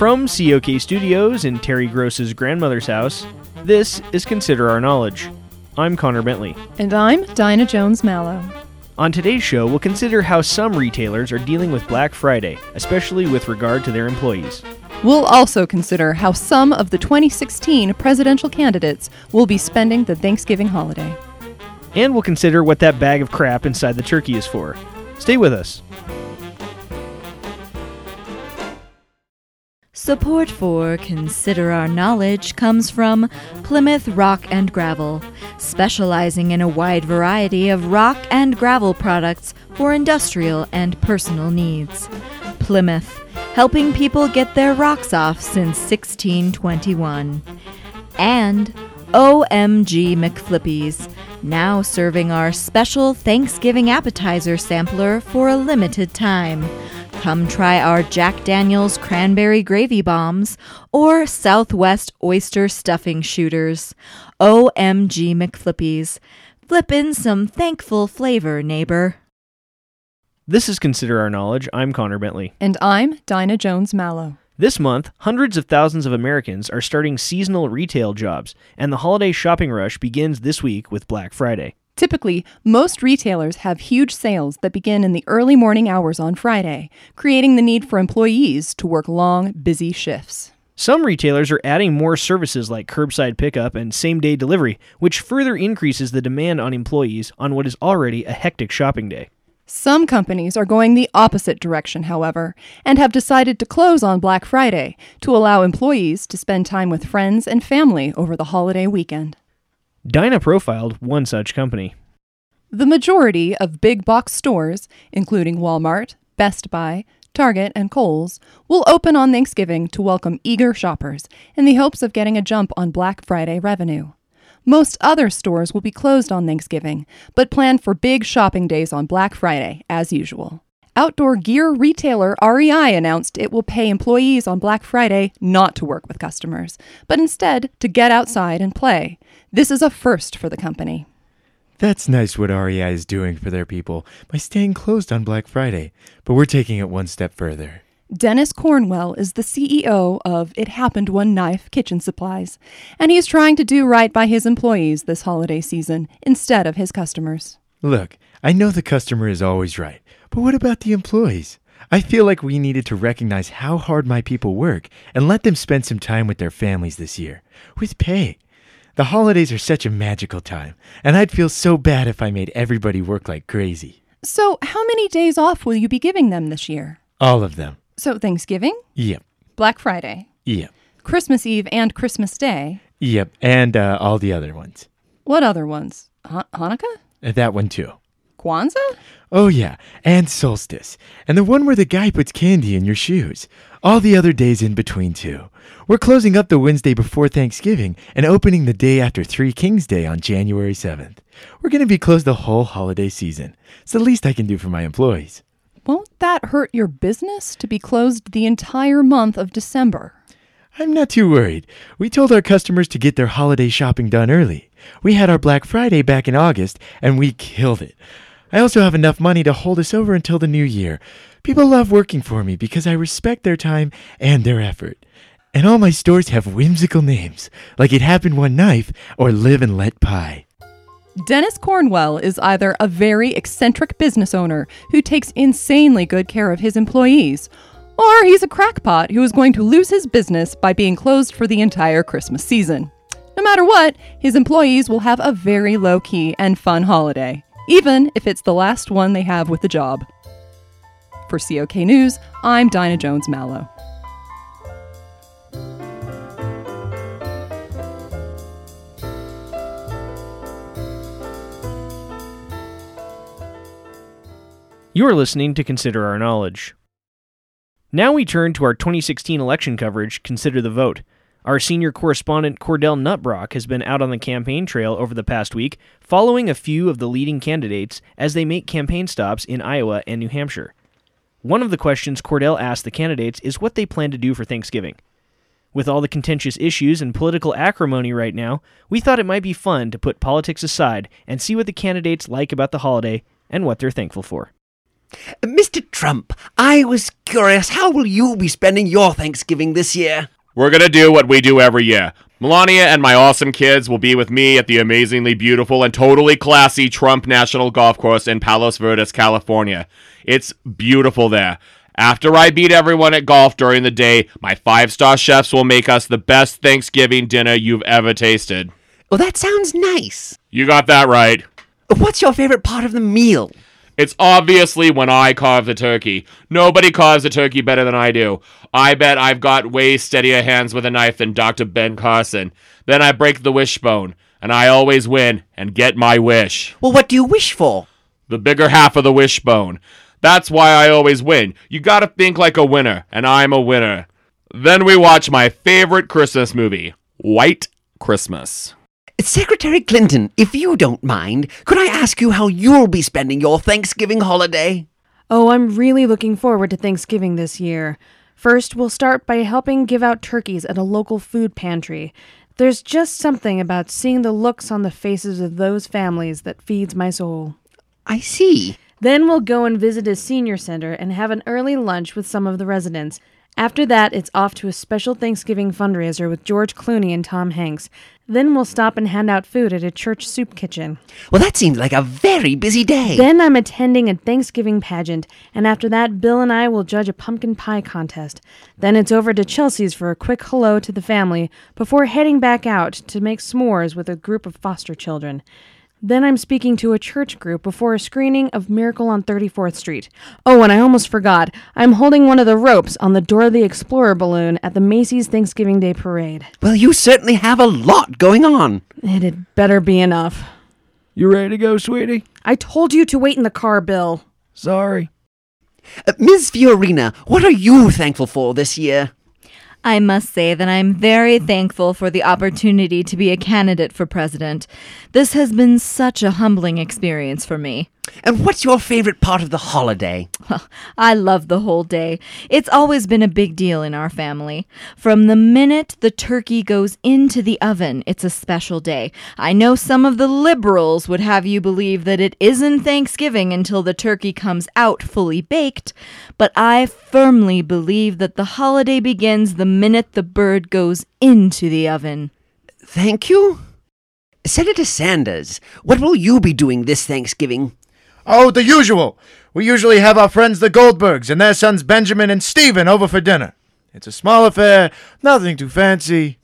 From COK Studios in Terry Gross's grandmother's house, this is Consider Our Knowledge. I'm Connor Bentley. And I'm Dinah Jones Mallow. On today's show, we'll consider how some retailers are dealing with Black Friday, especially with regard to their employees. We'll also consider how some of the 2016 presidential candidates will be spending the Thanksgiving holiday. And we'll consider what that bag of crap inside the turkey is for. Stay with us. Support for Consider Our Knowledge comes from Plymouth Rock and Gravel, specializing in a wide variety of rock and gravel products for industrial and personal needs. Plymouth, helping people get their rocks off since 1621. And OMG McFlippies, now serving our special Thanksgiving appetizer sampler for a limited time. Come try our Jack Daniels cranberry gravy bombs or Southwest oyster stuffing shooters. OMG McFlippies. Flip in some thankful flavor, neighbor. This is Consider Our Knowledge. I'm Connor Bentley. And I'm Dinah Jones Mallow. This month, hundreds of thousands of Americans are starting seasonal retail jobs, and the holiday shopping rush begins this week with Black Friday. Typically, most retailers have huge sales that begin in the early morning hours on Friday, creating the need for employees to work long, busy shifts. Some retailers are adding more services like curbside pickup and same day delivery, which further increases the demand on employees on what is already a hectic shopping day. Some companies are going the opposite direction, however, and have decided to close on Black Friday to allow employees to spend time with friends and family over the holiday weekend. Dinah profiled one such company. The majority of big box stores, including Walmart, Best Buy, Target, and Kohl's, will open on Thanksgiving to welcome eager shoppers in the hopes of getting a jump on Black Friday revenue. Most other stores will be closed on Thanksgiving, but plan for big shopping days on Black Friday, as usual. Outdoor gear retailer REI announced it will pay employees on Black Friday not to work with customers, but instead to get outside and play. This is a first for the company. That's nice what REI is doing for their people by staying closed on Black Friday, but we're taking it one step further. Dennis Cornwell is the CEO of It Happened One Knife Kitchen Supplies, and he's trying to do right by his employees this holiday season instead of his customers. Look, I know the customer is always right, but what about the employees? I feel like we needed to recognize how hard my people work and let them spend some time with their families this year, with pay. The holidays are such a magical time, and I'd feel so bad if I made everybody work like crazy. So, how many days off will you be giving them this year? All of them. So, Thanksgiving, Yep. Black Friday, Yep. Christmas Eve, and Christmas Day. Yep. And uh, all the other ones. What other ones? Ha- Hanukkah? Uh, That one too. Kwanzaa? Oh, yeah, and solstice. And the one where the guy puts candy in your shoes. All the other days in between, too. We're closing up the Wednesday before Thanksgiving and opening the day after Three Kings Day on January 7th. We're going to be closed the whole holiday season. It's the least I can do for my employees. Won't that hurt your business to be closed the entire month of December? I'm not too worried. We told our customers to get their holiday shopping done early. We had our Black Friday back in August, and we killed it. I also have enough money to hold us over until the new year. People love working for me because I respect their time and their effort. And all my stores have whimsical names, like It Happened One Knife or Live and Let Pie. Dennis Cornwell is either a very eccentric business owner who takes insanely good care of his employees, or he's a crackpot who is going to lose his business by being closed for the entire Christmas season. No matter what, his employees will have a very low key and fun holiday, even if it's the last one they have with the job. For COK News, I'm Dinah Jones Mallow. You are listening to Consider Our Knowledge. Now we turn to our 2016 election coverage, Consider the Vote. Our senior correspondent Cordell Nutbrock has been out on the campaign trail over the past week, following a few of the leading candidates as they make campaign stops in Iowa and New Hampshire. One of the questions Cordell asked the candidates is what they plan to do for Thanksgiving. With all the contentious issues and political acrimony right now, we thought it might be fun to put politics aside and see what the candidates like about the holiday and what they're thankful for. Mr. Trump, I was curious, how will you be spending your Thanksgiving this year? We're gonna do what we do every year. Melania and my awesome kids will be with me at the amazingly beautiful and totally classy Trump National Golf Course in Palos Verdes, California. It's beautiful there. After I beat everyone at golf during the day, my five star chefs will make us the best Thanksgiving dinner you've ever tasted. Well, that sounds nice. You got that right. What's your favorite part of the meal? It's obviously when I carve the turkey. Nobody carves a turkey better than I do. I bet I've got way steadier hands with a knife than Dr. Ben Carson. Then I break the wishbone, and I always win and get my wish. Well, what do you wish for? The bigger half of the wishbone. That's why I always win. You gotta think like a winner, and I'm a winner. Then we watch my favorite Christmas movie, White Christmas. Secretary Clinton, if you don't mind, could I ask you how you'll be spending your Thanksgiving holiday? Oh, I'm really looking forward to Thanksgiving this year. First, we'll start by helping give out turkeys at a local food pantry. There's just something about seeing the looks on the faces of those families that feeds my soul. I see. Then we'll go and visit a senior center and have an early lunch with some of the residents. After that, it's off to a special Thanksgiving fundraiser with George Clooney and Tom Hanks. Then we'll stop and hand out food at a church soup kitchen. Well, that seems like a very busy day. Then I'm attending a Thanksgiving pageant, and after that, Bill and I will judge a pumpkin pie contest. Then it's over to Chelsea's for a quick hello to the family before heading back out to make s'mores with a group of foster children. Then I'm speaking to a church group before a screening of Miracle on 34th Street. Oh, and I almost forgot. I'm holding one of the ropes on the Dora the Explorer balloon at the Macy's Thanksgiving Day Parade. well, you certainly have a lot going on. It had better be enough. You ready to go, sweetie? I told you to wait in the car, Bill. Sorry. Uh, Ms. Fiorina, what are you thankful for this year? I must say that I'm very thankful for the opportunity to be a candidate for president. This has been such a humbling experience for me. And what's your favorite part of the holiday? I love the whole day. It's always been a big deal in our family. From the minute the turkey goes into the oven, it's a special day. I know some of the liberals would have you believe that it isn't Thanksgiving until the turkey comes out fully baked, but I firmly believe that the holiday begins the minute the bird goes into the oven. Thank you. Senator Sanders, what will you be doing this Thanksgiving? Oh, the usual. We usually have our friends the Goldbergs and their sons Benjamin and Stephen over for dinner. It's a small affair, nothing too fancy.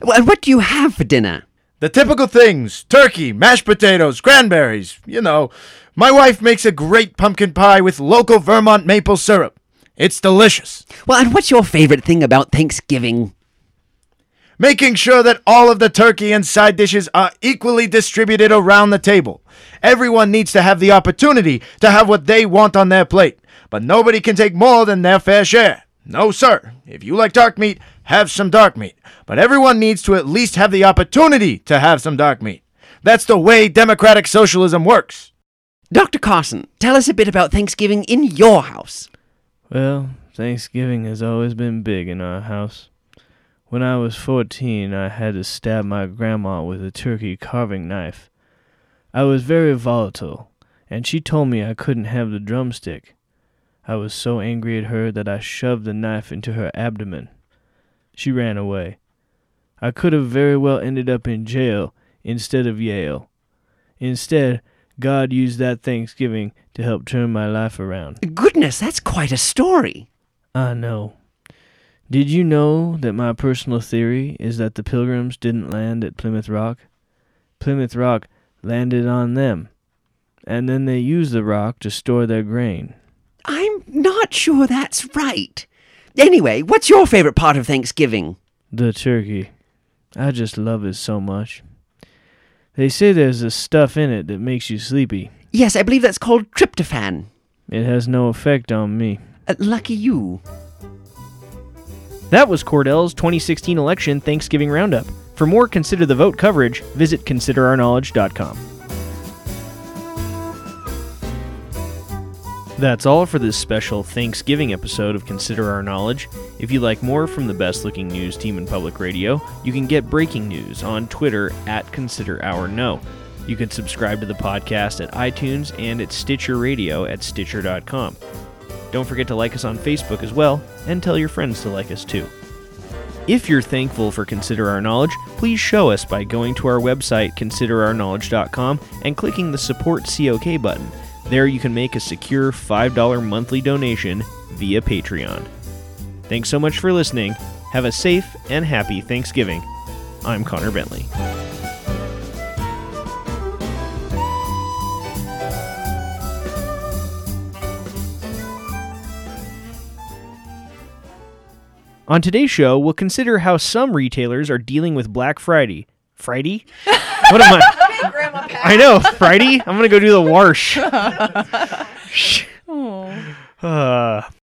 Well, And what do you have for dinner? The typical things turkey, mashed potatoes, cranberries, you know. My wife makes a great pumpkin pie with local Vermont maple syrup. It's delicious. Well, and what's your favorite thing about Thanksgiving? Making sure that all of the turkey and side dishes are equally distributed around the table. Everyone needs to have the opportunity to have what they want on their plate, but nobody can take more than their fair share. No, sir. If you like dark meat, have some dark meat. But everyone needs to at least have the opportunity to have some dark meat. That's the way democratic socialism works. Dr. Carson, tell us a bit about Thanksgiving in your house. Well, Thanksgiving has always been big in our house. When I was 14, I had to stab my grandma with a turkey carving knife. I was very volatile, and she told me I couldn't have the drumstick. I was so angry at her that I shoved the knife into her abdomen. She ran away. I could have very well ended up in jail instead of Yale. Instead, God used that Thanksgiving to help turn my life around. Goodness, that's quite a story. I know. Did you know that my personal theory is that the pilgrims didn't land at Plymouth Rock? Plymouth Rock landed on them, and then they used the rock to store their grain. I'm not sure that's right. Anyway, what's your favorite part of Thanksgiving? The turkey. I just love it so much. They say there's a stuff in it that makes you sleepy. Yes, I believe that's called tryptophan. It has no effect on me. Uh, lucky you. That was Cordell's 2016 election Thanksgiving Roundup. For more Consider the Vote coverage, visit considerourknowledge.com. That's all for this special Thanksgiving episode of Consider Our Knowledge. If you like more from the best looking news team in public radio, you can get breaking news on Twitter at Consider Our Know. You can subscribe to the podcast at iTunes and at Stitcher Radio at Stitcher.com. Don't forget to like us on Facebook as well, and tell your friends to like us too. If you're thankful for Consider Our Knowledge, please show us by going to our website, considerourknowledge.com, and clicking the Support COK button. There you can make a secure $5 monthly donation via Patreon. Thanks so much for listening. Have a safe and happy Thanksgiving. I'm Connor Bentley. On today's show, we'll consider how some retailers are dealing with Black Friday. Friday? What am I? I know, Friday. I'm gonna go do the wash. Uh,